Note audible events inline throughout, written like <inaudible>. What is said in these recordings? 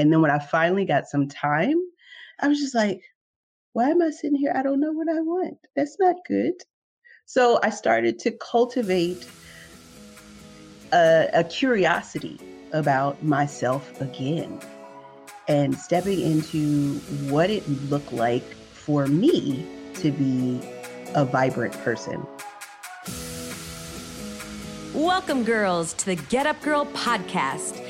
And then when I finally got some time, I was just like, why am I sitting here? I don't know what I want. That's not good. So I started to cultivate a, a curiosity about myself again and stepping into what it looked like for me to be a vibrant person. Welcome, girls, to the Get Up Girl podcast,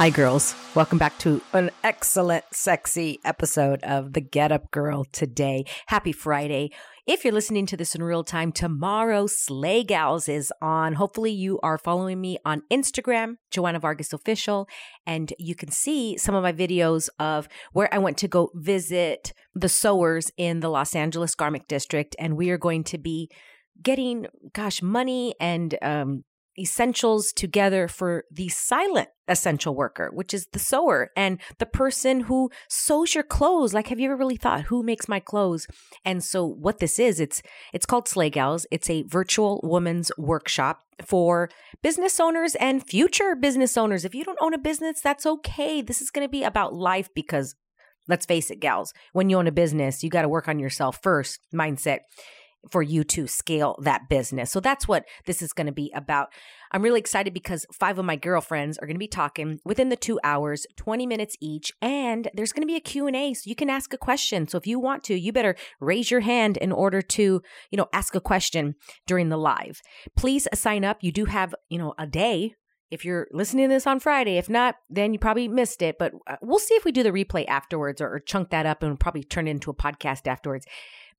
Hi, girls. Welcome back to an excellent, sexy episode of the Get Up Girl today. Happy Friday. If you're listening to this in real time, tomorrow Sleigh Gals is on. Hopefully, you are following me on Instagram, Joanna Vargas Official, and you can see some of my videos of where I went to go visit the sewers in the Los Angeles Garment District. And we are going to be getting, gosh, money and um, essentials together for the silent essential worker, which is the sewer and the person who sews your clothes. Like, have you ever really thought who makes my clothes? And so what this is, it's it's called Sleigh Gals. It's a virtual woman's workshop for business owners and future business owners. If you don't own a business, that's okay. This is going to be about life because let's face it, gals, when you own a business, you got to work on yourself first mindset for you to scale that business. So that's what this is going to be about. I'm really excited because five of my girlfriends are going to be talking within the 2 hours, 20 minutes each, and there's going to be a Q&A so you can ask a question. So if you want to, you better raise your hand in order to, you know, ask a question during the live. Please sign up. You do have, you know, a day if you're listening to this on Friday. If not, then you probably missed it. But uh, we'll see if we do the replay afterwards or, or chunk that up and probably turn it into a podcast afterwards.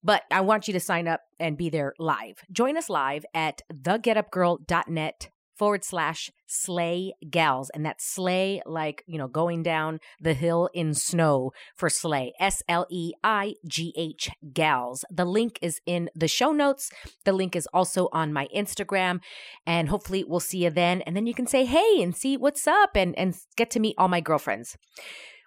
But I want you to sign up and be there live. Join us live at thegetupgirl.net forward slash sleigh gals. And that's sleigh like, you know, going down the hill in snow for sleigh. S L E I G H gals. The link is in the show notes. The link is also on my Instagram. And hopefully we'll see you then. And then you can say hey and see what's up and, and get to meet all my girlfriends.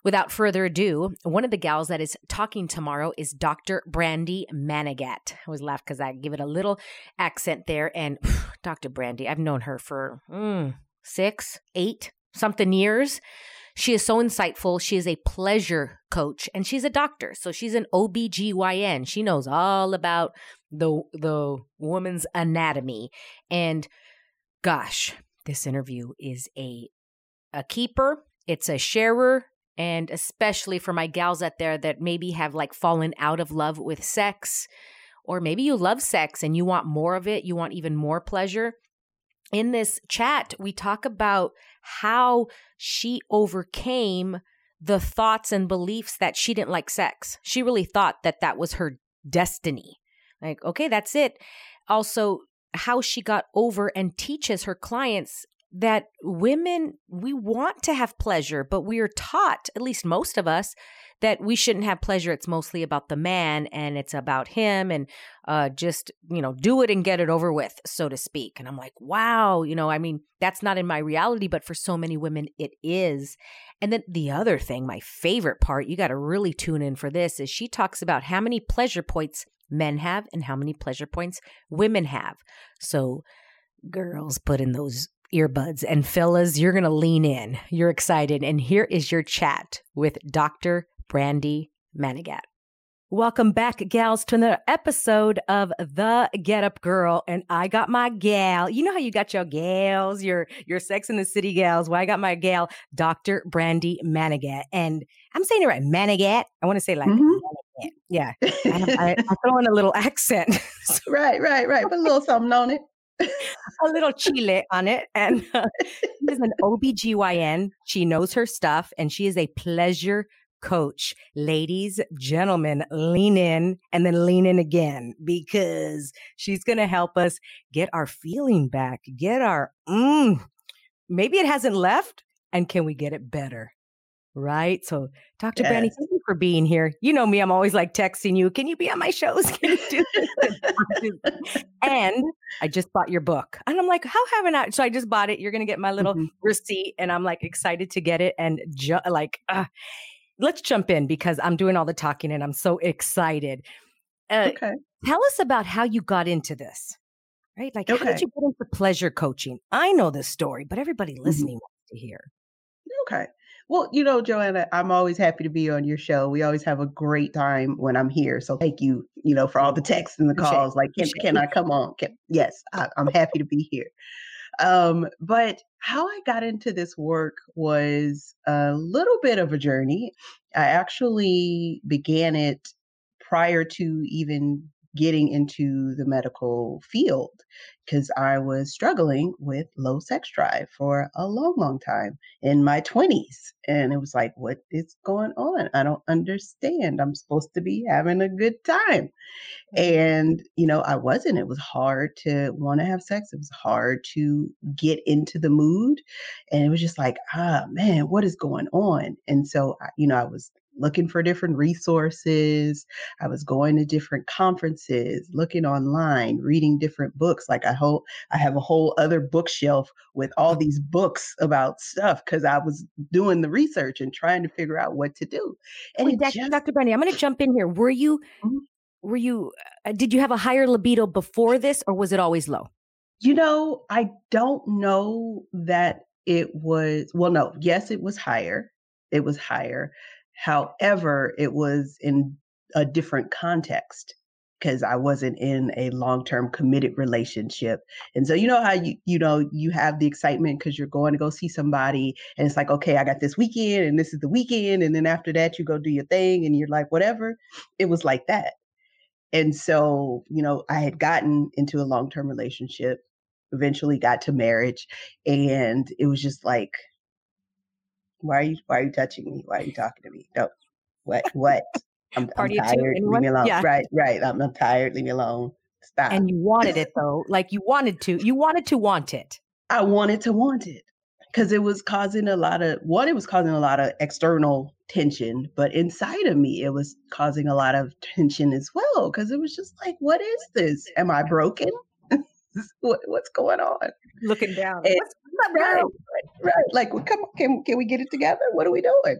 Without further ado, one of the gals that is talking tomorrow is Dr. Brandye Manigat. I always laugh because I give it a little accent there. And Dr. Brandye, I've known her for mm, six, eight, something years. She is so insightful. She is a pleasure coach and she's a doctor. So she's an OBGYN. She knows all about the the woman's anatomy. And gosh, this interview is a a keeper. It's a sharer and especially for my gals out there that maybe have like fallen out of love with sex or maybe you love sex and you want more of it you want even more pleasure. In this chat we talk about how she overcame the thoughts and beliefs that she didn't like sex. She really thought that that was her destiny. Like okay that's it. Also how she got over and teaches her clients that women, we want to have pleasure, but we are taught, at least most of us, that we shouldn't have pleasure. It's mostly about the man and it's about him and uh, just, you know, do it and get it over with, so to speak. And I'm like, wow, you know, I mean, that's not in my reality, but for so many women, it is. And then the other thing, my favorite part, you got to really tune in for this, is she talks about how many pleasure points men have and how many pleasure points women have. So, girls, put in those earbuds. And fellas, you're going to lean in. You're excited. And here is your chat with Dr. Brandye Manigat. Welcome back, gals, to another episode of The Get Up Girl. And I got my gal. You know how you got your gals, your your Sex in the City gals. Well, I got my gal, Dr. Brandye Manigat. And I'm saying it right, Manigat. I want to say like mm-hmm. Yeah. I, I, I throw in a little accent. <laughs> right, right, right. Put a little something on it a little chile on it. And uh, she is an OBGYN. She knows her stuff and she is a pleasure coach. Ladies, gentlemen, lean in and then lean in again because she's going to help us get our feeling back, get our, mm, maybe it hasn't left. And can we get it better? Right. So, Dr. Yes. Brandye, thank you for being here. You know me, I'm always like texting you, can you be on my shows? <laughs> Can you do this? and I just bought your book. And I'm like, how haven't I? So I just bought it. You're going to get my little mm-hmm. receipt. And I'm like excited to get it. And ju- like, uh, let's jump in because I'm doing all the talking and I'm so excited. Uh, okay. Tell us about how you got into this, right? Like, okay. how did you get into pleasure coaching? I know this story, but everybody mm-hmm. listening mm-hmm. wants to hear. Okay. Well, you know, Joanna, I'm always happy to be on your show. We always have a great time when I'm here. So thank you, you know, for all the texts and the calls. Like, can, can I come on? Can, yes, I, I'm happy to be here. Um, but how I got into this work was a little bit of a journey. I actually began it prior to even getting into the medical field because I was struggling with low sex drive for a long, long time in my 20s. And it was like, what is going on? I don't understand. I'm supposed to be having a good time. Mm-hmm. And, you know, I wasn't. It was hard to want to have sex. It was hard to get into the mood. And it was just like, ah, man, what is going on? And so, you know, I was looking for different resources. I was going to different conferences, looking online, reading different books. Like I hope I have a whole other bookshelf with all these books about stuff because I was doing the research and trying to figure out what to do. And Wait, Dr. Just, Dr. Brandye, I'm going to jump in here. Were you, mm-hmm. were you, uh, did you have a higher libido before this or was it always low? You know, I don't know that it was, well, no, yes, it was higher. It was higher. However, it was in a different context because I wasn't in a long-term committed relationship. And so you know how you you know you have the excitement because you're going to go see somebody and it's like, okay, I got this weekend and this is the weekend. And then after that you go do your thing and you're like, whatever. It was like that. And so, you know, I had gotten into a long-term relationship, eventually got to marriage, and it was just like why are you why are you touching me? Why are you <laughs> talking to me? No. What what? I'm, I'm tired. Leave me alone. Yeah. Right, right. I'm, I'm tired. Leave me alone. Stop. And you wanted it <laughs> though. Like you wanted to. You wanted to want it. I wanted to want it because it was causing a lot of one. It was causing a lot of external tension, but inside of me, it was causing a lot of tension as well. Because it was just like, what is this? Am I broken? <laughs> what, what's going on? Looking down. And, what's, right, right, right. Like, well, come on, can, can we get it together? What are we doing?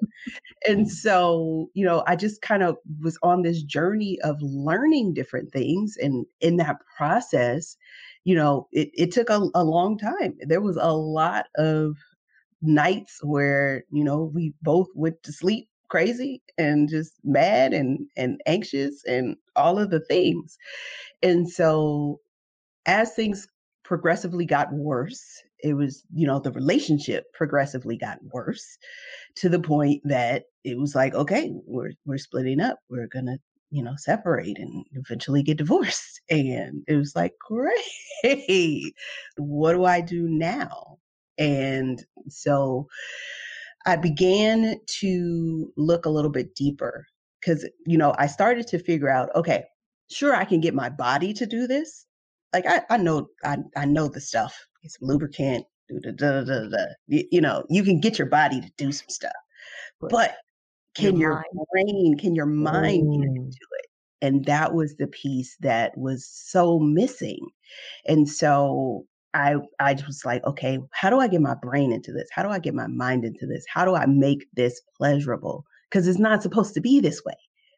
and so, you know, I just kind of was on this journey of learning different things. And in that process, you know, it, it took a, a long time. There was a lot of nights where, you know, we both went to sleep crazy and just mad and and anxious and all of the things. And so as things progressively got worse, it was, you know, the relationship progressively got worse to the point that it was like, okay, we're we're splitting up. We're gonna, you know, separate and eventually get divorced. <laughs> And it was like, great. What do I do now? And so I began to look a little bit deeper because, you know, I started to figure out, okay, sure, I can get my body to do this like I, I know I, I know the stuff. Get some lubricant, do the da, da, da, you, you, know, you can get your body to do some stuff. But can your, your brain, can your mind get into it? And that was the piece that was so missing. And so I I was like, okay, how do I get my brain into this? How do I get my mind into this? How do I make this pleasurable? Because it's not supposed to be this way.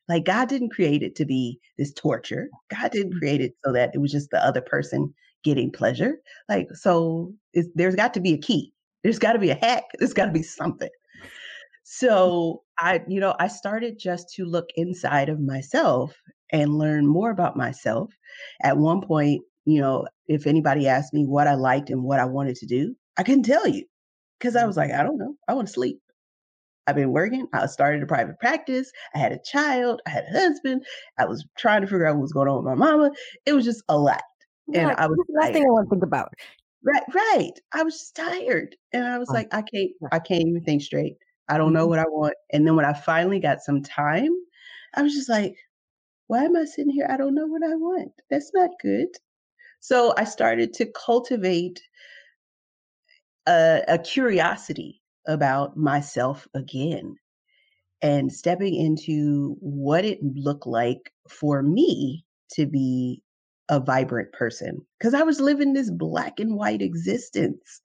Like God didn't create it to be this torture. God didn't mm. create it so that it was just the other person getting pleasure. Like, so there's got to be a key. There's got to be a hack. <laughs> There's got to be something. So I, you know, I started just to look inside of myself and learn more about myself. At one point, you know, if anybody asked me what I liked and what I wanted to do, I couldn't tell you because I was like, mm-hmm. I don't know. I want to sleep. I've been working. I started a private practice. I had a child. I had a husband. I was trying to figure out what was going on with my mama. It was just a lot. and I was the last thing I want to think about. Right, right. I was just tired. And I was like, I can't, I can't even think straight. I don't know mm-hmm. what I want. And then when I finally got some time, I was just like, why am I sitting here? I don't know what I want. That's not good. So I started to cultivate a, a curiosity about myself again and stepping into what it looked like for me to be a vibrant person because I was living this black and white existence.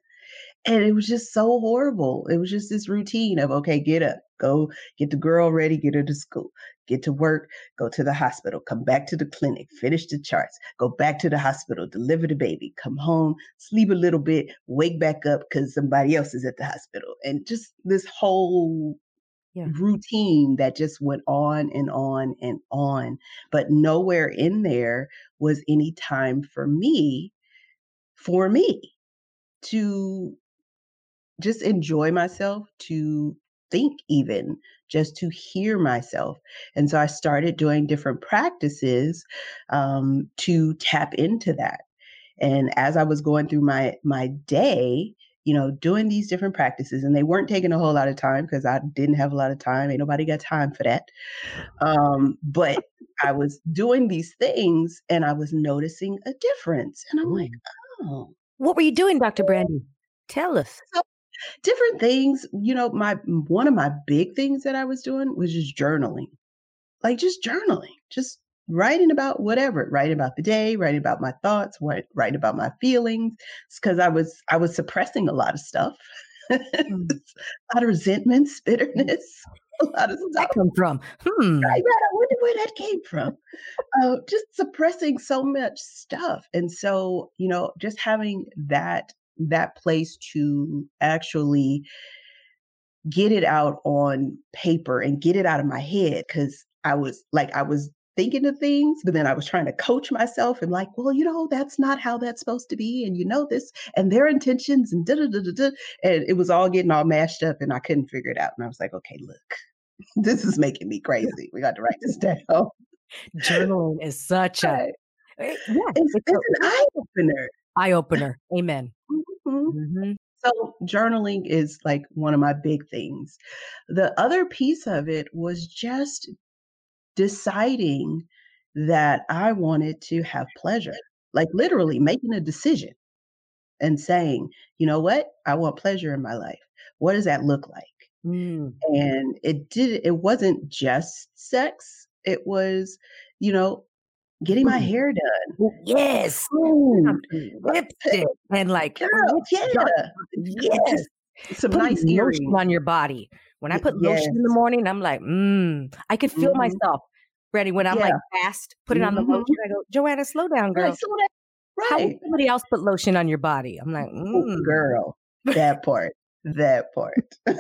And it was just so horrible. It was just this routine of, okay, get up, go get the girl ready, get her to school, get to work, go to the hospital, come back to the clinic, finish the charts, go back to the hospital, deliver the baby, come home, sleep a little bit, wake back up because somebody else is at the hospital. And just this whole yeah. routine that just went on and on and on. But nowhere in there was any time for me, for me to just enjoy myself, to think even, just to hear myself. And so I started doing different practices um, to tap into that. And as I was going through my my day, you know, doing these different practices, and they weren't taking a whole lot of time because I didn't have a lot of time. Ain't nobody got time for that. Um, but I was doing these things and I was noticing a difference. And I'm like, oh. What were you doing, Dr. Brandye? Tell us. So, different things. You know, my one of my big things that I was doing was just journaling. Like just journaling, just writing about whatever, writing about the day, writing about my thoughts, writing about my feelings. because I was I was suppressing a lot of stuff, mm. <laughs> a lot of resentments, bitterness, <laughs> a lot of stuff. That come from? Hmm. Right, right. I wonder where that came from. uh, just suppressing so much stuff, and so you know, just having that that place to actually get it out on paper and get it out of my head because I was like I was thinking of things, but then I was trying to coach myself and like, well, you know, that's not how that's supposed to be, and you know this, and their intentions, and da da da da da, and it was all getting all mashed up, and I couldn't figure it out, and I was like, okay, look, <laughs> this is making me crazy. We got to write this <laughs> down. Journaling is such a eh, yeah, it's, it's, it's an eye opener. Eye opener. Amen. Mm-hmm. Mm-hmm. So journaling is like one of my big things. The other piece of it was just deciding that I wanted to have pleasure, like literally making a decision and saying, you know what? I want pleasure in my life. What does that look like? Mm. And it did, it wasn't just sex. It was, you know, getting my hair done. Yes. Lipstick and like, Girl, yeah. Yes. Some nice earrings on your body. When I put yes. lotion in the morning, I'm like, mmm, I could feel mm-hmm. myself. Ready when I'm yeah. like fast, putting mm-hmm. on the lotion. Mm-hmm. I go, Joanna, slow down, girl. Right, slow down. Right. How would somebody else put lotion on your body? I'm like, mm. girl, that part. that part. <laughs>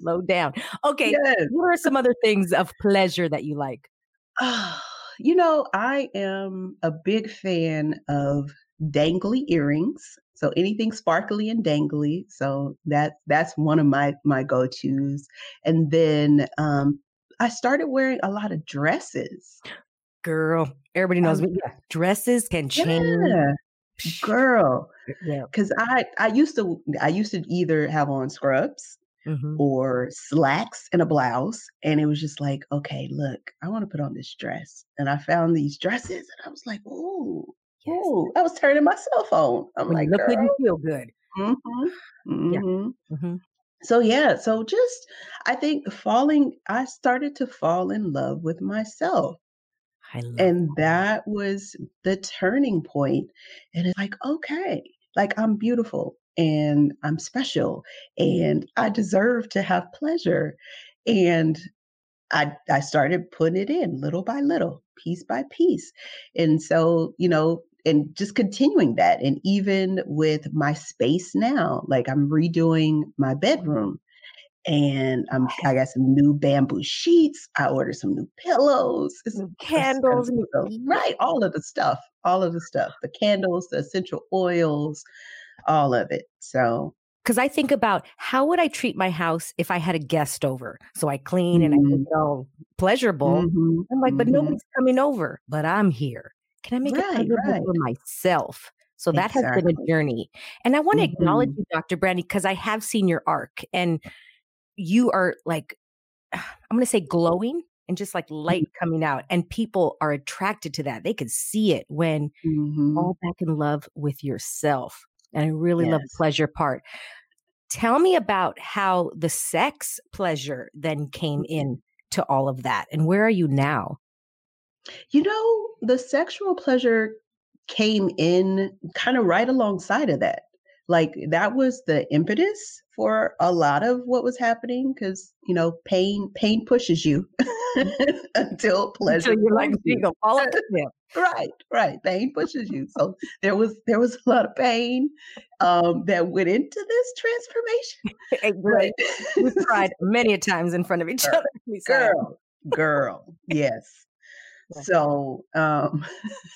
slow down. Okay. Yes. What are some other things of pleasure that you like? <sighs> you know, I am a big fan of dangly earrings. So anything sparkly and dangly. So that that's one of my my go-tos. And then um I started wearing a lot of dresses. Girl, everybody knows um, dresses can change. Yeah, girl. Yeah. Cause I I used to I used to either have on scrubs mm-hmm. or slacks and a blouse. And it was just like, okay, look, I want to put on this dress. And I found these dresses and I was like, ooh, yes. ooh. I was turning my cell phone. I'm when like, look when you feel good. Mm-hmm. Mm-hmm. Yeah. Mm-hmm. So yeah, so just I think falling, I started to fall in love with myself. and that was the turning point. And it's like, okay, like I'm beautiful and I'm special and I deserve to have pleasure. And I, I started putting it in little by little, piece by piece. And so, you know, and just continuing that. And even with my space now, like I'm redoing my bedroom and I'm, I got some new bamboo sheets. I ordered some new pillows, some candles, right? All of the stuff, all of the stuff, the candles, the essential oils, all of it. So because I think about how would I treat my house if I had a guest over? So I clean mm-hmm. and I make it all pleasurable. Mm-hmm. I'm like, but mm-hmm. nobody's coming over, but I'm here. Can I make right, it pleasurable right. for myself? So that exactly. has been a journey. And I want to acknowledge mm-hmm. you, Dr. Brandye, because I have seen your arc. And you are like, <sighs> I'm going to say glowing and just like Mm-hmm. light coming out. And people are attracted to that. They can see it when Mhm. fall back in love with yourself. And I really love the pleasure part. Tell me about how the sex pleasure then came Mm-hmm. in to all of that. And where are you now? You know, the sexual pleasure came in kind of right alongside of that. Like that was the impetus for a lot of what was happening because you know pain pain pushes you <laughs> until pleasure Until you're like, pulls you you. go fall off <laughs> the right right pain pushes you. So there was there was a lot of pain um that went into this transformation <laughs> right? We've cried many a times in front of each Girl, other. Girl girl yes So um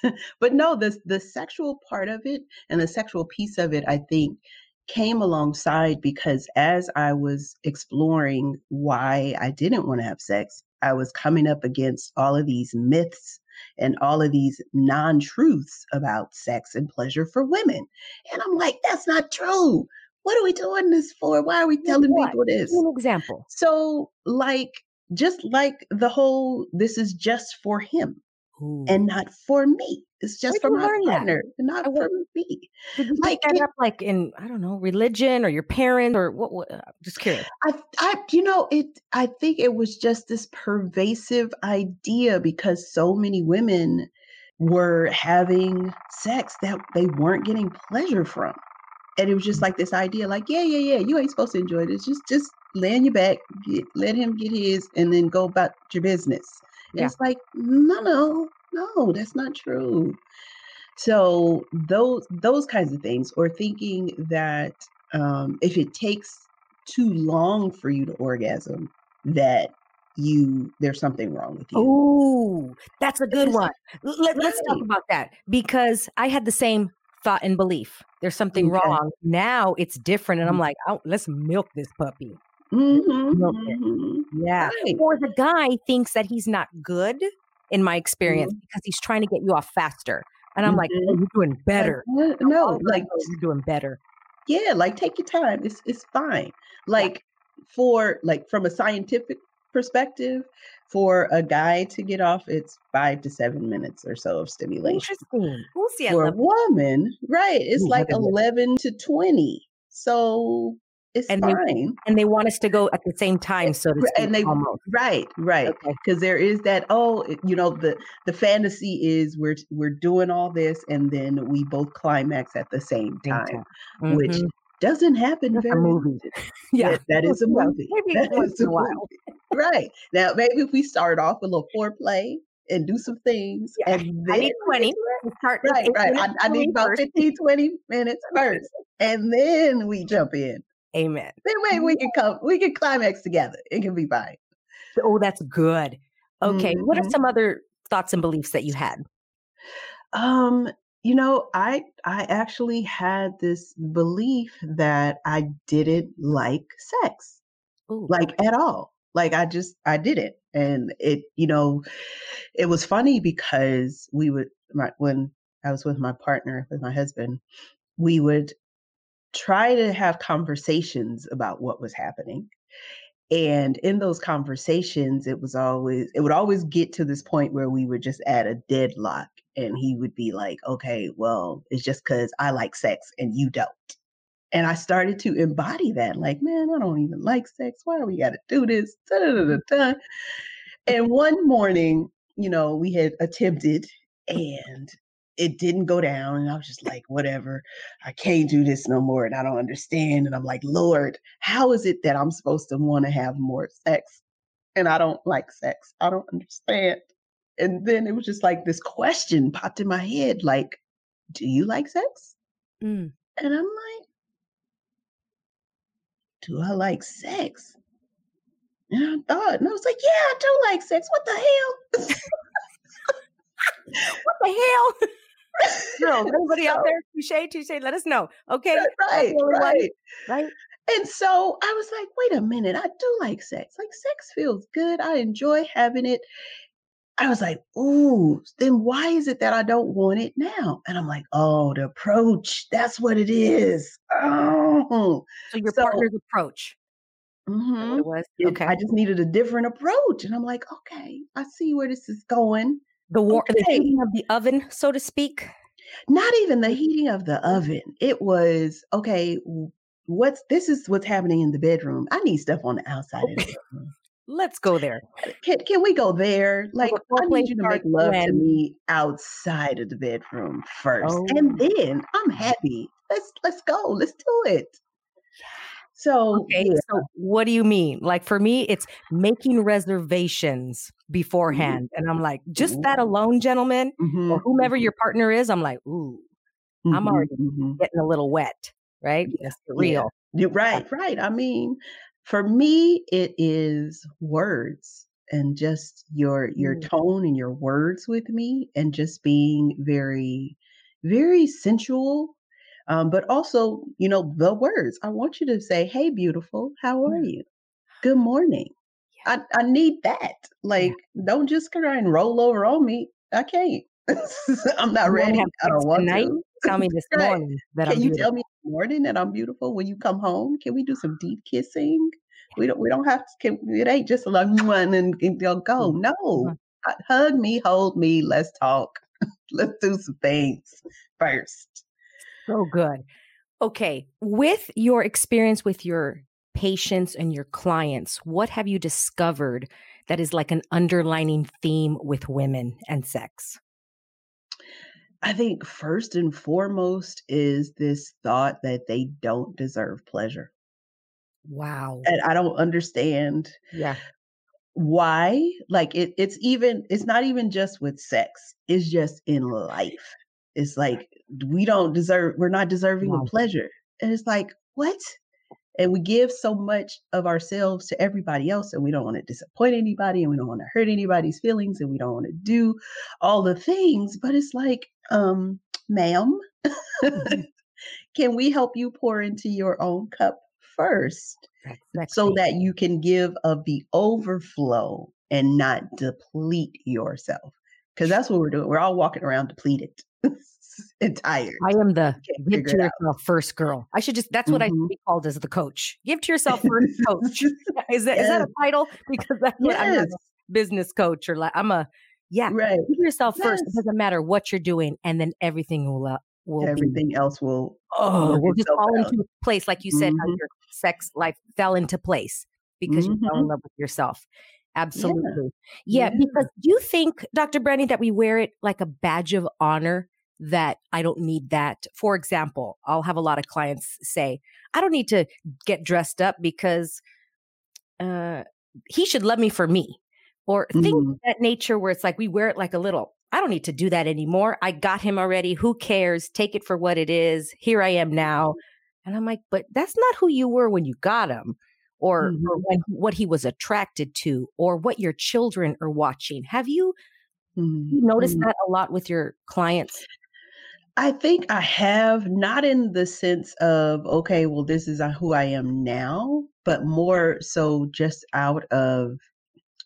<laughs> but no the the sexual part of it and the sexual piece of it i think came alongside because as i was exploring why i didn't want to have sex i was coming up against all of these myths and all of these non-truths about sex and pleasure for women. And i'm like that's not true. What are we doing this for? Why are we telling what? people this? An example. so, like, just like the whole, this is just for him Ooh. and not for me. It's just for my learn that? partner, not I for me. Did you pick Like, that up like in, I don't know, religion or your parents or what? what uh, just curious. I, I, you know, it. I think it was just this pervasive idea because so many women were having sex that they weren't getting pleasure from, and it was just like this idea, like, yeah, yeah, yeah, you ain't supposed to enjoy this. Just, just lay on your back, get, let him get his, and then go about your business. Yeah. It's like, no, no, no, that's not true. So those those kinds of things, or thinking that um, if it takes too long for you to orgasm, that you there's something wrong with you. Oh, that's a good one. Let, us talk about that because I had the same thought and belief. There's something Okay. wrong. Now it's different. And I'm Mhm. like, oh, let's milk this puppy. Mhm, Milk it. mhm. Yeah. Right. Or the guy thinks that he's not good, in my experience, because he's trying to get you off faster. And I'm like, oh, Mhm. you're doing better. what? No, long like go? you're doing better. yeah, like take your time. It's it's fine. Yeah. Like for like from a scientific perspective, for a guy to get off, it's five to seven minutes or so of stimulation. Interesting. We'll see. For a woman, right, it's Ooh, like look at eleven to twenty. So it's And they and they want us to go at the same eh, time, so to speak, And they almost. right, right. Okay. Because there is that, oh, you know, the the fantasy is we're we're doing all this and then we both climax at the same time, time. which mm-hmm. doesn't happen That's very movie. often. <laughs> Yeah. That, that is a <laughs> movie. Maybe That once is in a a while. movie. Right. Now, maybe if we start off with a little foreplay and do some things Yeah. and I need 20. get to it. We start Right, right. I, I need about first. 15, 20 minutes <laughs> first. And then we jump in. Amen. Then maybe we can come, we can climax together. It can be fine. Oh, that's good. Okay. What are Mhm. some other thoughts and beliefs that you had? Um, you know, I I actually had this belief that I didn't like sex. Ooh. like at all. Like I just I did it, and it you know, it was funny because we would my, when I was with my partner with my husband, we would try to have conversations about what was happening. And in those conversations, it was always, it would always get to this point where we were just at a deadlock. And he would be like, okay, well, it's just because I like sex and you don't. And I started to embody that, like, man, I don't even like sex. Why do we got to do this? Da, da, da, da, da. And one morning, you know, we had attempted and it didn't go down. And I was just like, whatever, I can't do this no more. And I don't understand. And I'm like, Lord, how is it that I'm supposed to want to have more sex? And I don't like sex. I don't understand. And then it was just like this question popped in my head like, do you like sex? Mm. And I'm like, do I like sex? And I thought, and I was like, yeah, I do like sex. What the hell? <laughs> <laughs> What the hell? <laughs> Girls, <laughs> anybody out there? Touche, touche. Let us know. Okay. right, the only one. right. Right? And so I was like, wait a minute, I do like sex. Like sex feels good. I enjoy having it. I was like, ooh, then why is it that I don't want it now? And I'm like, oh, the approach. That's what it is. Oh, So your So- partner's approach. Mhm. It was okay. I just needed a different approach, and I'm like, "Okay, I see where this is going." The war, the heating of the oven, so to speak. Not even the mm. heating of the oven. It was, "Okay, what's this is what's happening in the bedroom. I need stuff on the outside of the Let's go there. Uh, can can we go there? Like, I need you to make love to me outside of the bedroom first, Oh. and then I'm happy. Let's let's go. Let's do it." So, Okay, yeah. so what do you mean? Like for me, it's making reservations Mhm. beforehand, and I'm like, just that alone, gentlemen, or Mhm, whomever mhm, your partner is, I'm like, ooh, I'm already getting a little wet, right? Yeah, Let's get yeah. real. You're right, right. I mean, for me, it is words and just your your Mm. tone and your words with me, and just being very, very sensual, um, but also, you know, the words. I want you to say, "Hey, beautiful, how are you? Good morning." I I need that. Like, don't just try and roll over on me. I can't. <laughs> I'm not ready. I don't want tonight? to. Tell me this <laughs> morning that Can I'm you tell me this morning that I'm beautiful when you come home? Can we do some deep kissing? We don't we don't have to can it ain't just like, "Mwah," and and they'll go. Mm. No. Mhm. Uh, hug me, hold me, let's talk. <laughs> Let's do some things first. So good. Okay, with your experience with your patients and your clients, what have you discovered that is like an underlining theme with women and sex? I think first and foremost is this thought that they don't deserve pleasure. Wow. And I don't understand Yeah. why. Like it it's even it's not even just with sex. It's just in life. It's like we don't deserve we're not deserving of pleasure. And it's like, what? And we give so much of ourselves to everybody else and we don't want to disappoint anybody and we don't want to hurt anybody's feelings and we don't want to do all the things, but it's like, um, ma'am, Mhm. <laughs> can we help you pour into your own cup first so that you can give of the overflow and not deplete yourself? Because that's what we're doing. We're all walking around depleted <laughs> and tired. I am the give to yourself first girl. I should just that's what I should Mhm. be called as the coach. Give to yourself first coach. <laughs> <laughs> Is that is that Yes. a title? Because that's what I'm a business coach or like I'm a yeah, Right. give yourself first. It doesn't matter what you're doing, and then everything will uh, will be Everything else will oh will just fall out. into place, like you said, how Mhm. your sex life fell into place because you fell in Mhm. love with yourself. Absolutely. Yeah, Yeah. because do you think, Dr. Brandye, that we wear it like a badge of honor that I don't need that? For example, I'll have a lot of clients say, I don't need to get dressed up because uh, he should love me for me. Or things of Mhm. that nature where it's like we wear it like a little, I don't need to do that anymore. I got him already. Who cares? Take it for what it is. Here I am now. And I'm like, but that's not who you were when you got him, or, or Mhm. when what he was attracted to, or what your children are watching. Have you, Mhm. you noticed Mhm. that a lot with your clients? I think I have, not in the sense of, okay, well, this is uh, who I am now, but more so just out of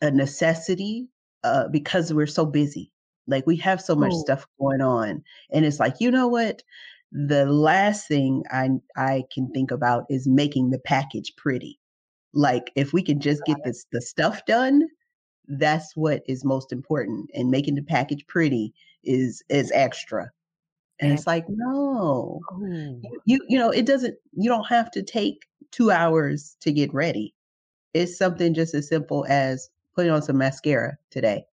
a necessity uh, because we're so busy. Like we have so much Oh, stuff going on. And it's like, you know what? The last thing I I can think about is making the package pretty. Like if we can just get this the stuff done, that's what is most important. And making the package pretty is is extra. And it's like, no, oh, you, you, you know, it doesn't, you don't have to take two hours to get ready. It's something just as simple as putting on some mascara today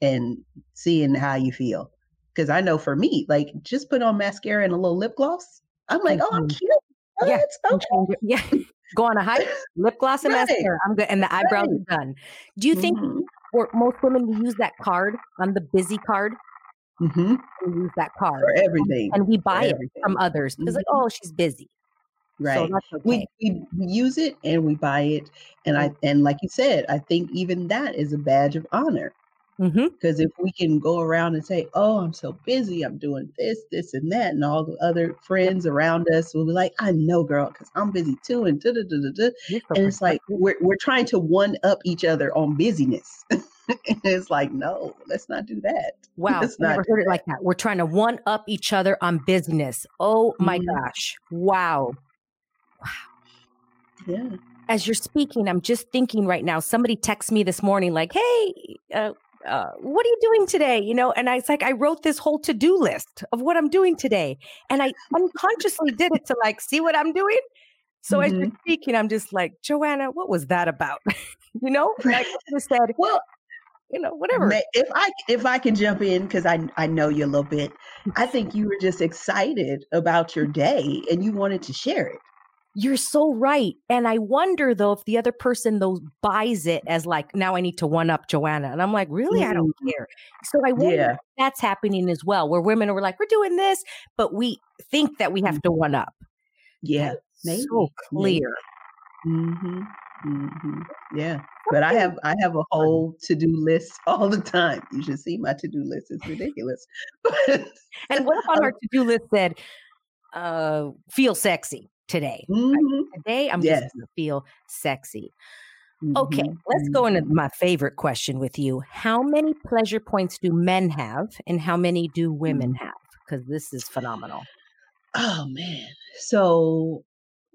and seeing how you feel. Because I know for me, like just put on mascara and a little lip gloss, I'm like, can oh, I'm oh, change. cute. Yeah, What? can yeah. Go on a hike, <laughs> lip gloss and Right, mascara. I'm good, and the eyebrows right. are done. Do you think hmm for most women use that card on the busy card? Mm-hmm. We use that card For everything. and we buy it from others because like, hmm oh, she's busy, Right. We, okay. we we use it and we buy it. And I and like you said, I think even that is a badge of honor. Mm-hmm. Because if we can go around and say, "Oh, I'm so busy. I'm doing this, this, and that," and all the other friends around us will be like, "I know, girl, because I'm busy too," and da da da da da. And it's like we're we're trying to one up each other on busyness. <laughs> and it's like, no, let's not do that. <laughs> Wow, Let's I never heard it that. like that. We're trying to one up each other on busyness. Oh my Mhm. gosh. Wow. Yeah. as you're speaking, I'm just thinking right now. Somebody texted me this morning, like, "Hey, uh, uh, what are you doing today?" You know, and I was like, I wrote this whole to do list of what I'm doing today, and I unconsciously did it to like see what I'm doing. So mm-hmm. as you're speaking, I'm just like, Joanna, what was that about? <laughs> you know, like I just said, well, you know, whatever. If I if I can jump in because I I know you a little bit, I <laughs> think you were just excited about your day and you wanted to share it. You're so right. And I wonder though if the other person though buys it as like, now I need to one up Joanna. And I'm like, really? Mm-hmm. I don't mm-hmm. care. So I wonder yeah. that's happening as well, where women are like, we're doing this, but we think that we have to one up. Yeah. Maybe. So clear. Mm-hmm. Mm-hmm. Yeah. But I have I have a whole to do list <laughs> all the time. You should see my to do list. It's ridiculous. <laughs> and what if on our to do list said, uh, feel sexy? Today. Mm-hmm. Today, I'm yes. just going to feel sexy. Mm-hmm. Okay, let's go into mm-hmm. my favorite question with you. How many pleasure points do men have, and how many do women mm. have? Because this is phenomenal. Oh man! So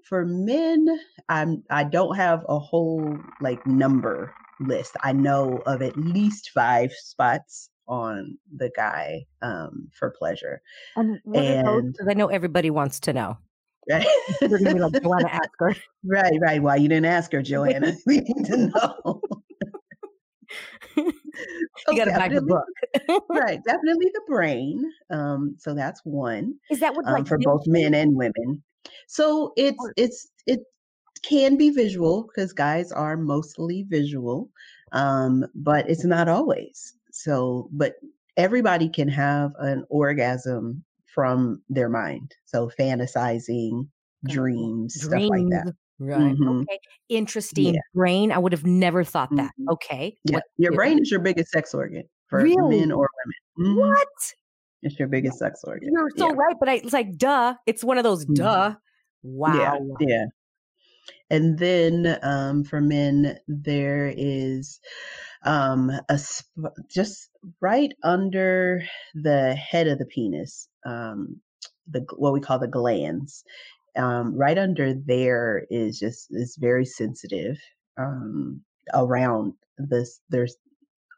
for men, I'm I don't have a whole like number list. I know of at least five spots on the guy um, for pleasure. And, and I know everybody wants to know. Right. <laughs> You're gonna be like, Joanna, ask her. <laughs> Right, right. Why you didn't ask her, Joanna? <laughs> we need to know. you got to buy the book. right, definitely the brain. Um, so that's one. Is that what um, for both men and women? So it's it's it can be visual because guys are mostly visual, um, but it's not always. So, but everybody can have an orgasm from their mind. So fantasizing, dreams, dreams. stuff like that. Right. Mm-hmm. Okay. Interesting. Yeah. Brain. I would have never thought that. Mm-hmm. Okay. Yeah. What, your brain is your biggest sex organ for really? men or women. Mm-hmm. What? It's your biggest sex organ. You're so yeah. right, but I, it's like duh. It's one of those mm-hmm. duh. Wow. Yeah. yeah. And then um, for men, there is um, a sp- just right under the head of the penis, um, the what we call the glans. Um, right under there is just is very sensitive um, around this. There's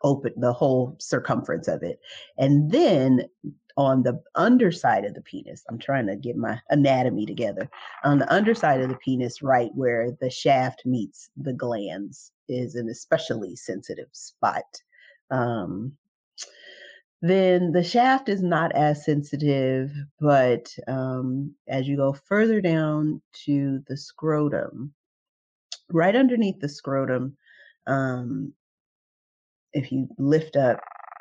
open the whole circumference of it, and then on the underside of the penis, I'm trying to get my anatomy together. On the underside of the penis, right where the shaft meets the glans, is an especially sensitive spot. Um, then the shaft is not as sensitive, but um, as you go further down to the scrotum, right underneath the scrotum, um, if you lift up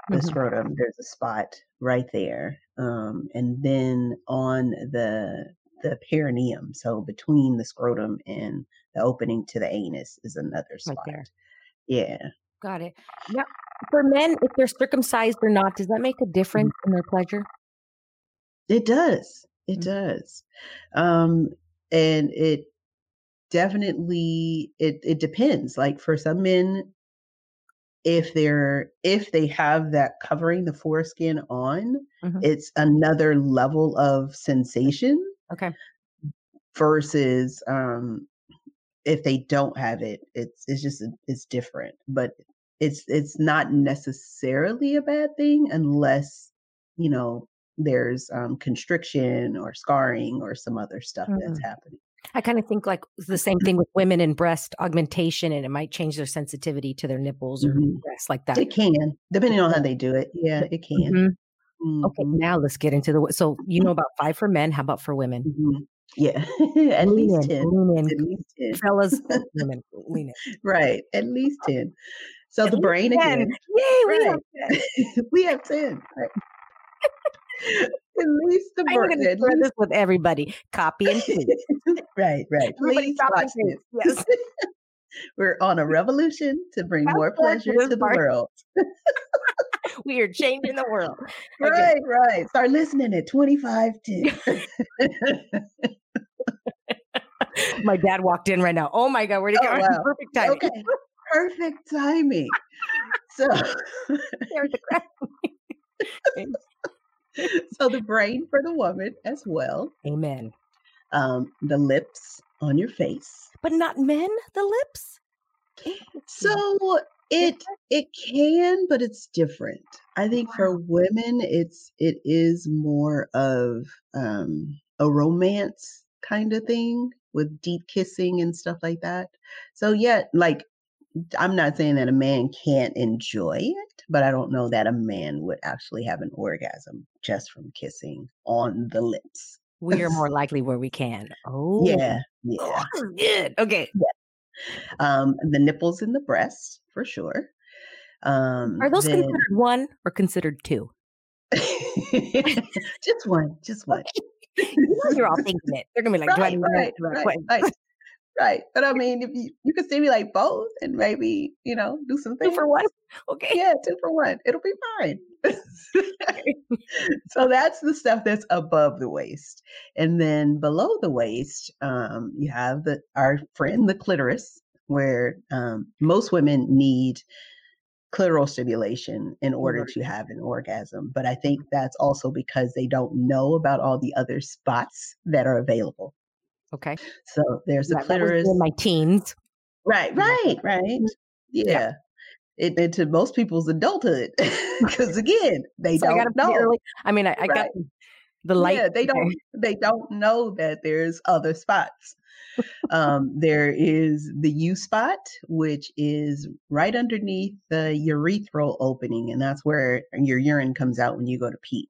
the mm-hmm. scrotum, there's a spot right there. Um, and then on the the perineum, so between the scrotum and the opening to the anus is another spot. Right yeah. Got it. Now, for men, if they're circumcised or not, does that make a mm-hmm. difference in their pleasure? It does. It mm-hmm. does. Um, and it definitely it it depends. Like for some men, if they're if they have that covering the foreskin on, mm-hmm. it's another level of sensation. Okay. Versus um if they don't have it, it's it's just it's different. But it's it's not necessarily a bad thing unless you know there's um, constriction or scarring or some other stuff mm-hmm. that's happening. I kind of think like the same thing with women and breast augmentation, and it might change their sensitivity to their nipples or mm-hmm. breasts like that. It can, depending on how they do it. Yeah, it can. Mm-hmm. Mm-hmm. Okay, now let's get into the. So you know <laughs> about five for men. How about for women? Yeah, <laughs> at least in, 10. in. At least 10. Fellas, women, <laughs> lean in. Right, at least 10. So at the brain 10. again. Yay, we right. have 10. <laughs> we have 10. Right. at least the brain. I'm going to share this with everybody. Copy and paste. right, right. Please watch this. Yes. We're on a revolution to bring more pleasure to the world. we are changing the world. Okay. Right, right. Start listening at 25 10. My dad walked in right now. Oh my God, where'd he oh, go? Wow. Perfect timing. Okay. Perfect timing. So <laughs> there's the crack. <laughs> so the brain for the woman as well. Amen. Um, the lips on your face. But not men, the lips? So it it can, but it's different. I think for women it's it is more of um a romance kind of thing with deep kissing and stuff like that. So yeah, like I'm not saying that a man can't enjoy it, but I don't know that a man would actually have an orgasm just from kissing on the lips. We are more likely where we can. Oh, <laughs> Yeah, oh, yeah. <laughs> good. Okay. Um, the nipples and the breasts for sure. Um, Are those then considered one or considered two? <laughs> just one, just one. You know, you're all thinking it. They're gonna be like, do I right, right, right, right, right. But I mean, if you you could stimulate both and maybe you know do some Two for one? <laughs> Okay. Yeah, two for one. It'll be fine. <laughs> so that's the stuff that's above the waist, and then below the waist, um, you have the our friend the clitoris, where um, most women need clitoral stimulation in order Right. to have an orgasm. But I think that's also because they don't know about all the other spots that are available. Okay. So there's the Yeah, was clitoris. in my teens. Right, right, right. Mm-hmm. Yeah. It, into most people's adulthood. <laughs> Because again, they So don't pretty know. early. I mean, I, I got the light. Yeah, they don't they don't know that there's other spots. Um, there is the U spot, which is right underneath the urethral opening, and that's where your urine comes out when you go to pee.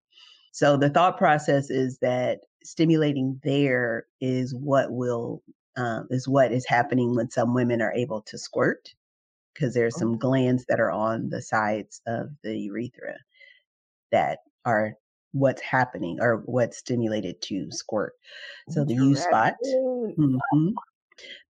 So the thought process is that stimulating there is what will um, is what is happening when some women are able to squirt because there's some glands that are on the sides of the urethra that are what's happening or what's stimulated to squirt. So the U spot. Mhm.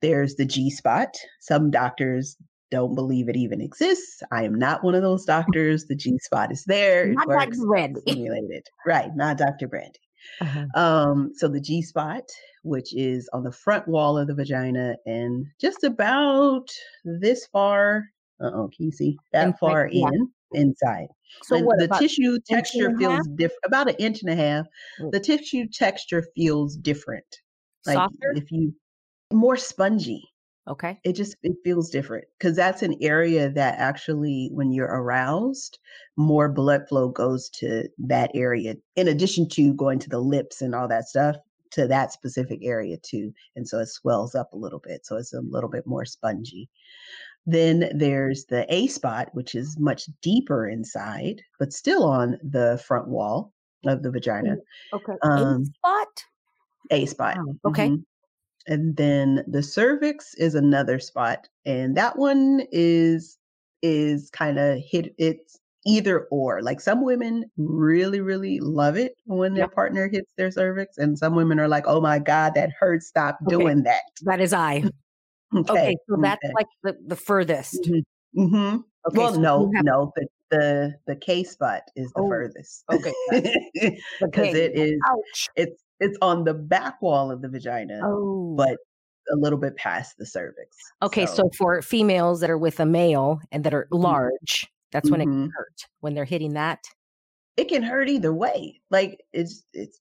There's the G spot. Some doctors don't believe it even exists. I am not one of those doctors. The G spot is there. It Not works. Dr. Randy. Stimulated. Right. Not Dr. Brandye. Uh-huh. Um, so the G spot, which is on the front wall of the vagina and just about this far. Uh oh, can you see that far in inside? So And what the tissue texture feels different, about an inch and a half. Mm. The tissue texture feels different. Like softer? if you more spongy, Okay. it just it feels different because that's an area that actually when you're aroused more blood flow goes to that area in addition to going to the lips and all that stuff to that specific area too and so it swells up a little bit so it's a little bit more spongy then there's the a spot which is much deeper inside but still on the front wall of the vagina Okay. Um, A spot? a spot Wow, okay. Mhm. And then the cervix is another spot, and that one is is kind of hit. It's either or. Like some women really, really love it when their Yeah. partner hits their cervix, and some women are like, "Oh my god, that hurts! Stop Okay. doing that." That is I. Okay, Okay. So that's okay. like the, the furthest. hmm Okay. well, so no, have, no, the the the K spot is the Oh, furthest. okay, <laughs> because it is Ouch. it's it's on the back wall of the vagina, Oh. but a little bit past the cervix. Okay, so for females that are with a male and that are Mhm. large, that's when it can hurt when they're hitting that. it can hurt either way. Like it's it's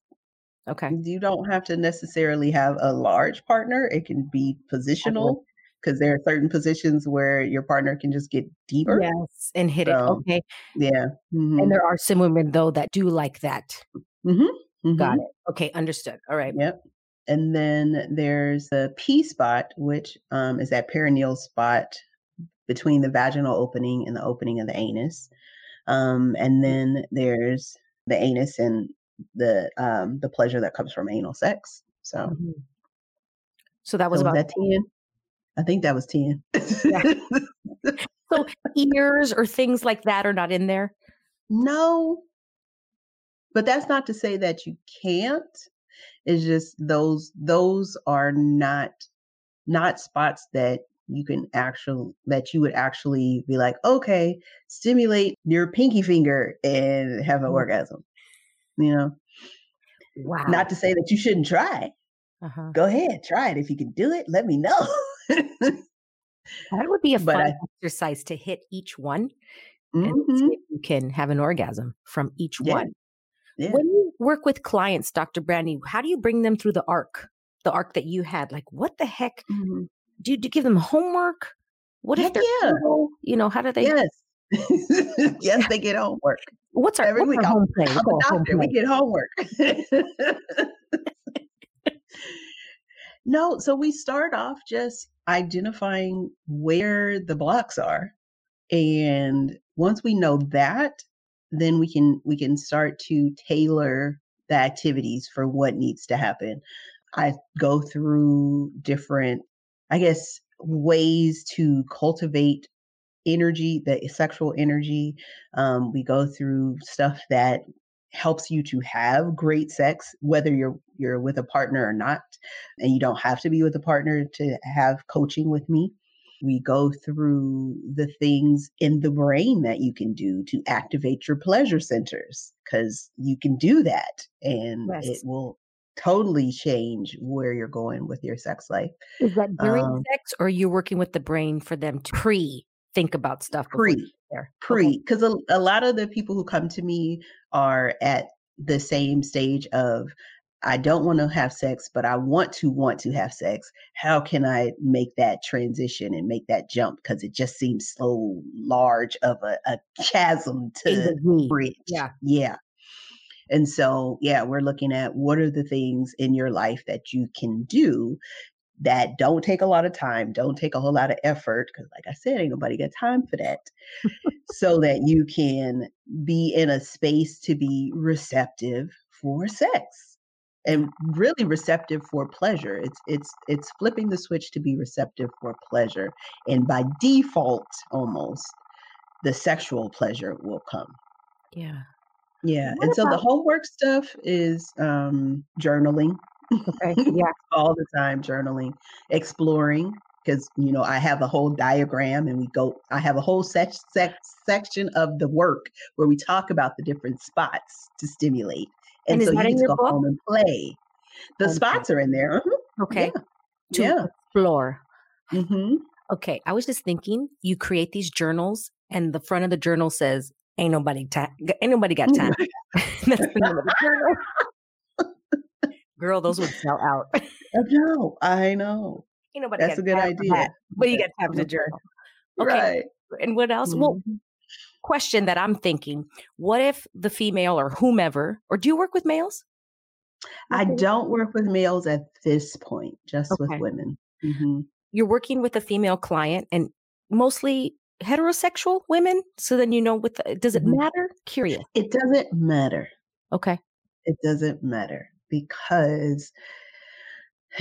Okay. you don't have to necessarily have a large partner. It can be positional because there are certain positions where your partner can just get deeper. Yes, and hit it. Okay. Yeah. And Mhm. there are some women though that do like that. Mhm. Got Mhm. it. Okay, understood. All right. Yep. And then there's the P spot, which um, is that perineal spot between the vaginal opening and the opening of the anus. Um, and then there's the anus and the um, the pleasure that comes from anal sex. So, Mhm. So that was so was about that ten? I think that was ten. <laughs> so ears or things like that are not in there. no, but that's not to say that you can't. It's just those those are not not spots that you can actually that you would actually be like, okay, stimulate your pinky finger and have an Mhm. orgasm. You know, Wow. not to say that you shouldn't try. uh-huh. Go ahead, try it. If you can do it, let me know. <laughs> That would be a but fun I- exercise to hit each one and see Mhm. if you can have an orgasm from each Yeah. one. Yeah. When you work with clients, Dr. Brandye, how do you bring them through the arc? the arc that you had, like what the heck? Mm-hmm. Do, you, do you give them homework? What heck if they're yeah. you know, how do they Yes. <laughs> yes, they get homework. What's our every what's week? Our oh, home play? I'm a doctor. We get homework. no, so we start off just identifying where the blocks are. And once we know that, then we can we can start to tailor the activities for what needs to happen. I go through different, I guess, ways to cultivate energy, the sexual energy. Um, we go through stuff that helps you to have great sex whether you're you're with a partner or not and you don't have to be with a partner to have coaching with me we go through the things in the brain that you can do to activate your pleasure centers because you can do that and yes. it will totally change where you're going with your sex life. Is that during um, sex or are you working with the brain for them to pre think about stuff pre there? Pre, because a, a lot of the people who come to me are at the same stage of I don't want to have sex, but I want to want to have sex. How can I make that transition and make that jump? Because it just seems so large of a, a chasm to bridge. Yeah. Yeah. And so, yeah, we're looking at what are the things in your life that you can do that don't take a lot of time, don't take a whole lot of effort. Because, like I said, ain't nobody got time for that. so <laughs> that you can be in a space to be receptive for sex and really receptive for pleasure. It's it's it's flipping the switch to be receptive for pleasure. And by default almost the sexual pleasure will come. Yeah. Yeah. What and so the homework stuff is um journaling. Okay. <laughs> Yeah. All the time journaling, exploring because you know I have a whole diagram and we go I have a whole sec- sec- section of the work where we talk about the different spots to stimulate and, and so you get to go book? home and play. The okay. spots are in there. Mm-hmm. Okay. Yeah. To yeah. explore. Mm-hmm. Okay. I was just thinking you create these journals and the front of the journal says, Ain't nobody time. Ain't nobody got <laughs> time. <laughs> That's the name of the journal. Girl, those would sell out. <laughs> I know. I know. Ain't nobody That's a good idea. That, but you got time to journal. Okay. Right. And what else? Mm-hmm. Well, question that I'm thinking what if the female or whomever, or do you work with males? I don't work with males at this point, just okay. with women. Mm-hmm. You're working with a female client and mostly heterosexual women. So then you know, with the, does it mm-hmm. matter? Curious. It doesn't matter. Okay. It doesn't matter because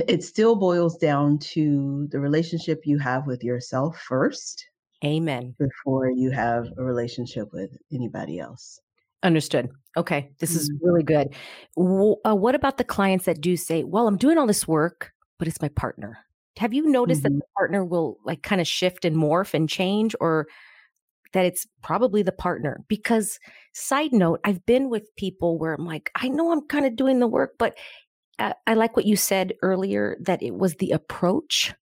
it still boils down to the relationship you have with yourself first Amen. Before you have a relationship with anybody else. Understood. Okay. This mm-hmm. is really good. Uh, what about the clients that do say, well, I'm doing all this work, but it's my partner? Have you noticed mm-hmm. that the partner will like kind of shift and morph and change or that it's probably the partner? Because, side note, I've been with people where I'm like, I know I'm kind of doing the work, but uh, I like what you said earlier that it was the approach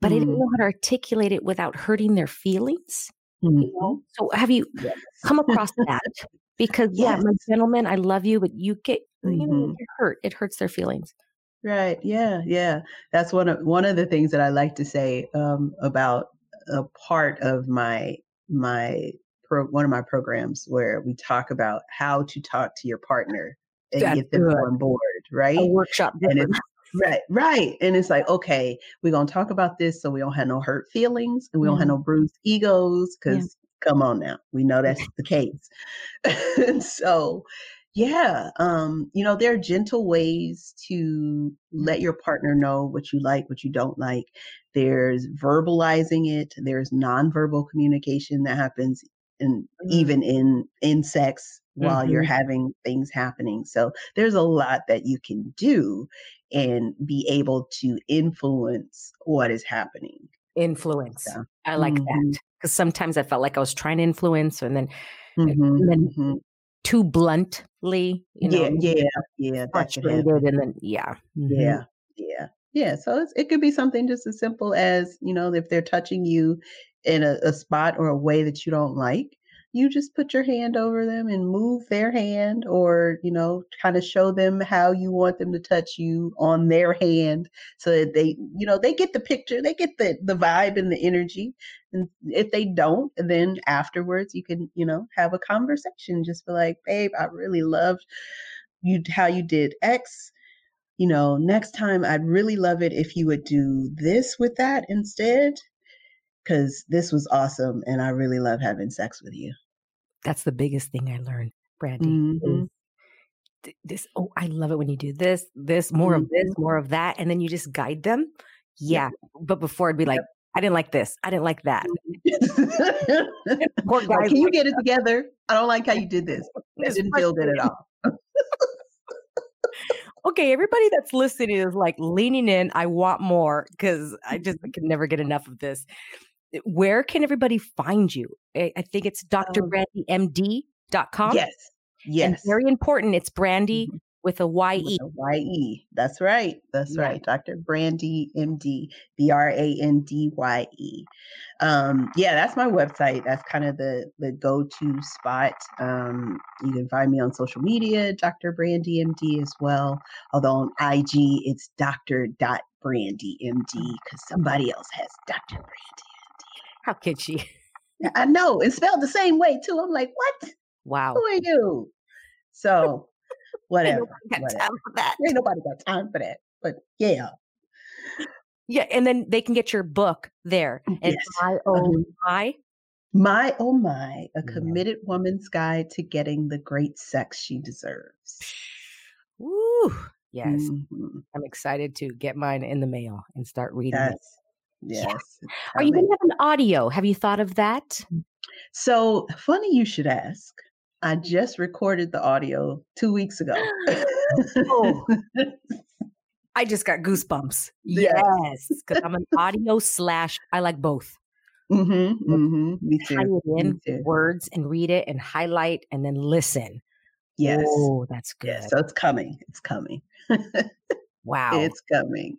but mm. I didn't mm. know how to articulate it without hurting their feelings. Mm-hmm. You know? So have you yes. come <laughs> across that? Because yes. yeah, my gentleman, I love you, but you get mm-hmm. you know, mm-hmm. you hurt. It hurts their feelings. Right. Yeah. Yeah. That's one of one of the things that I like to say um, about a part of my my pro, one of my programs where we talk about how to talk to your partner and That's get them good. on board. Right. A workshop. Right, right. And it's like, okay, we're gonna talk about this so we don't have no hurt feelings and we don't have no bruised egos, because yeah. come on now, we know that's the case. <laughs> and so yeah, um, you know, there are gentle ways to let your partner know what you like, what you don't like. There's verbalizing it, there's nonverbal communication that happens and mm-hmm. even in in sex while mm-hmm. you're having things happening. So there's a lot that you can do and be able to influence what is happening. Influence. So, I like mm-hmm. that because sometimes I felt like I was trying to influence and then, mm-hmm. and then mm-hmm. Too bluntly, you know, yeah, yeah, yeah, frustrated, and then yeah, mm-hmm. yeah, yeah, yeah. So it could be something just as simple as you know if they're touching you in a, a spot or a way that you don't like, you just put your hand over them and move their hand or, you know, kind of show them how you want them to touch you on their hand so that they, you know, they get the picture, they get the the vibe and the energy. And if they don't, then afterwards you can, you know, have a conversation. Just be like, babe, I really loved you how you did X you know, next time I'd really love it if you would do this with that instead, because this was awesome and I really love having sex with you. That's the biggest thing I learned, Brandye. Mm-hmm. This, oh, I love it when you do this, this, more mm-hmm. of this, mm-hmm. more of that. And then you just guide them. Yeah. But before it'd be like, I didn't like this. I didn't like that. <laughs> Poor <laughs> guys. Can you get it together? I don't like how you did this. <laughs> I didn't feel good at all okay, everybody that's listening is like leaning in. I want more because I just can never get enough of this. Eh, where can everybody find you? I, I think it's drbrandyemd.com. Yes. Yes. And very important. It's Brandye mm-hmm with a Y-E. Y-E. That's right. That's yeah. right. Dr. Brandye, MD, B-R-A-N-D-Y-E. Um, yeah, that's my website. That's kind of the, the go-to spot. Um, you can find me on social media, Dr. Brandye, MD as well. Although on IG, it's Dr. Brandye, MD, because somebody else has Dr. Brandye, MD. How could she? <laughs> I know. It's spelled the same way, too. I'm like, what? Wow. Who are you? So <laughs> whatever. Ain't nobody got time for that. Ain't nobody got time for that. But yeah. Yeah, and then they can get your book there. And yes. my oh mm-hmm. my. My oh my, a committed yeah. woman's guide to getting the great sex she deserves. Woo. Yes. Mm-hmm. I'm excited to get mine in the mail and start reading yes. It. Yes. <laughs> Are you going to have an audio? Have you thought of that? So funny you should ask. I just recorded the audio two weeks ago. oh. <laughs> I just got goosebumps. Yes, because I'm an <laughs> audio slash. I like both. Mm-hmm, mm-hmm. Me too. in Me too. words and read it and highlight and then listen. Yes. Oh, that's good. Yes, so it's coming. It's coming. wow. It's coming.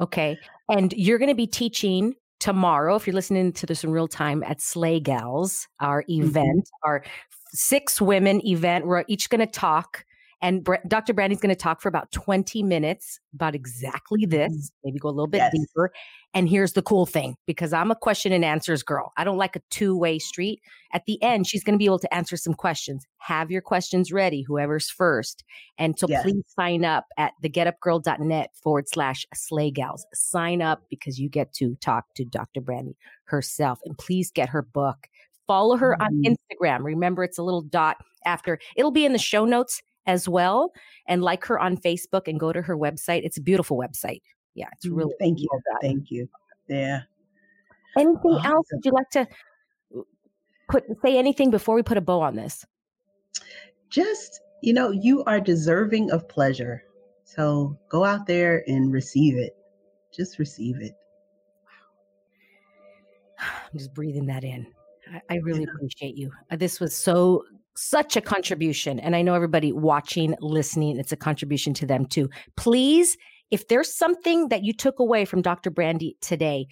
Okay. And you're going to be teaching tomorrow, if you're listening to this in real time, at Sleigh Gals, our mm-hmm. event, mm-hmm. our six women event. We're each going to talk. And Dr. Brandye's going to talk for about 20 minutes about exactly this, mm-hmm. maybe go a little bit yes. deeper. And here's the cool thing because I'm a question and answers girl. I don't like a two way street. At the end, she's going to be able to answer some questions. Have your questions ready, whoever's first. And so yes. please sign up at thegetupgirl.net forward slash sleigh gals. Sign up because you get to talk to Dr. Brandye herself. And please get her book. Follow her mm-hmm. on Instagram. Remember, it's a little dot after. It'll be in the show notes as well. And like her on Facebook and go to her website. It's a beautiful website. Yeah, it's really. Mm, thank you. Thank you. Yeah. Anything awesome. else? Would you like to put say anything before we put a bow on this? Just you know, you are deserving of pleasure. So go out there and receive it. Just receive it. I'm <sighs> just breathing that in. I, really appreciate you. Uh, this was so such a contribution. And I know everybody watching, listening, it's a contribution to them too. Please, if there's something that you took away from Dr. Brandye today,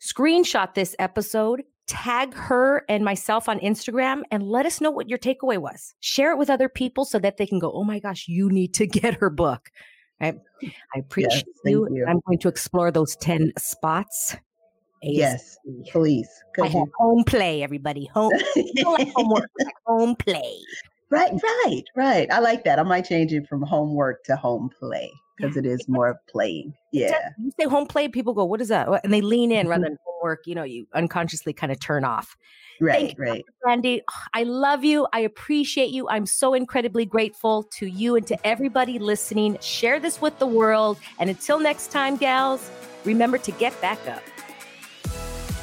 screenshot this episode, tag her and myself on Instagram, and let us know what your takeaway was. Share it with other people so that they can go, oh my gosh, you need to <laughs> get her book. I, I appreciate yes, you. you. I'm going to explore those 10 spots Yes, please. I have home play, everybody. Home, <laughs> like homework, like home play. Right, right, right. I like that. I might change it from homework to home play because it is more playing. Yeah. You say home play, people go, "What is that?" And they lean in rather mm-hmm. than homework. You know, you unconsciously kind of turn off. Right, right. Brandye, I love you. I appreciate you. I'm so incredibly grateful to you and to everybody listening. Share this with the world. And until next time, gals, remember to get back up.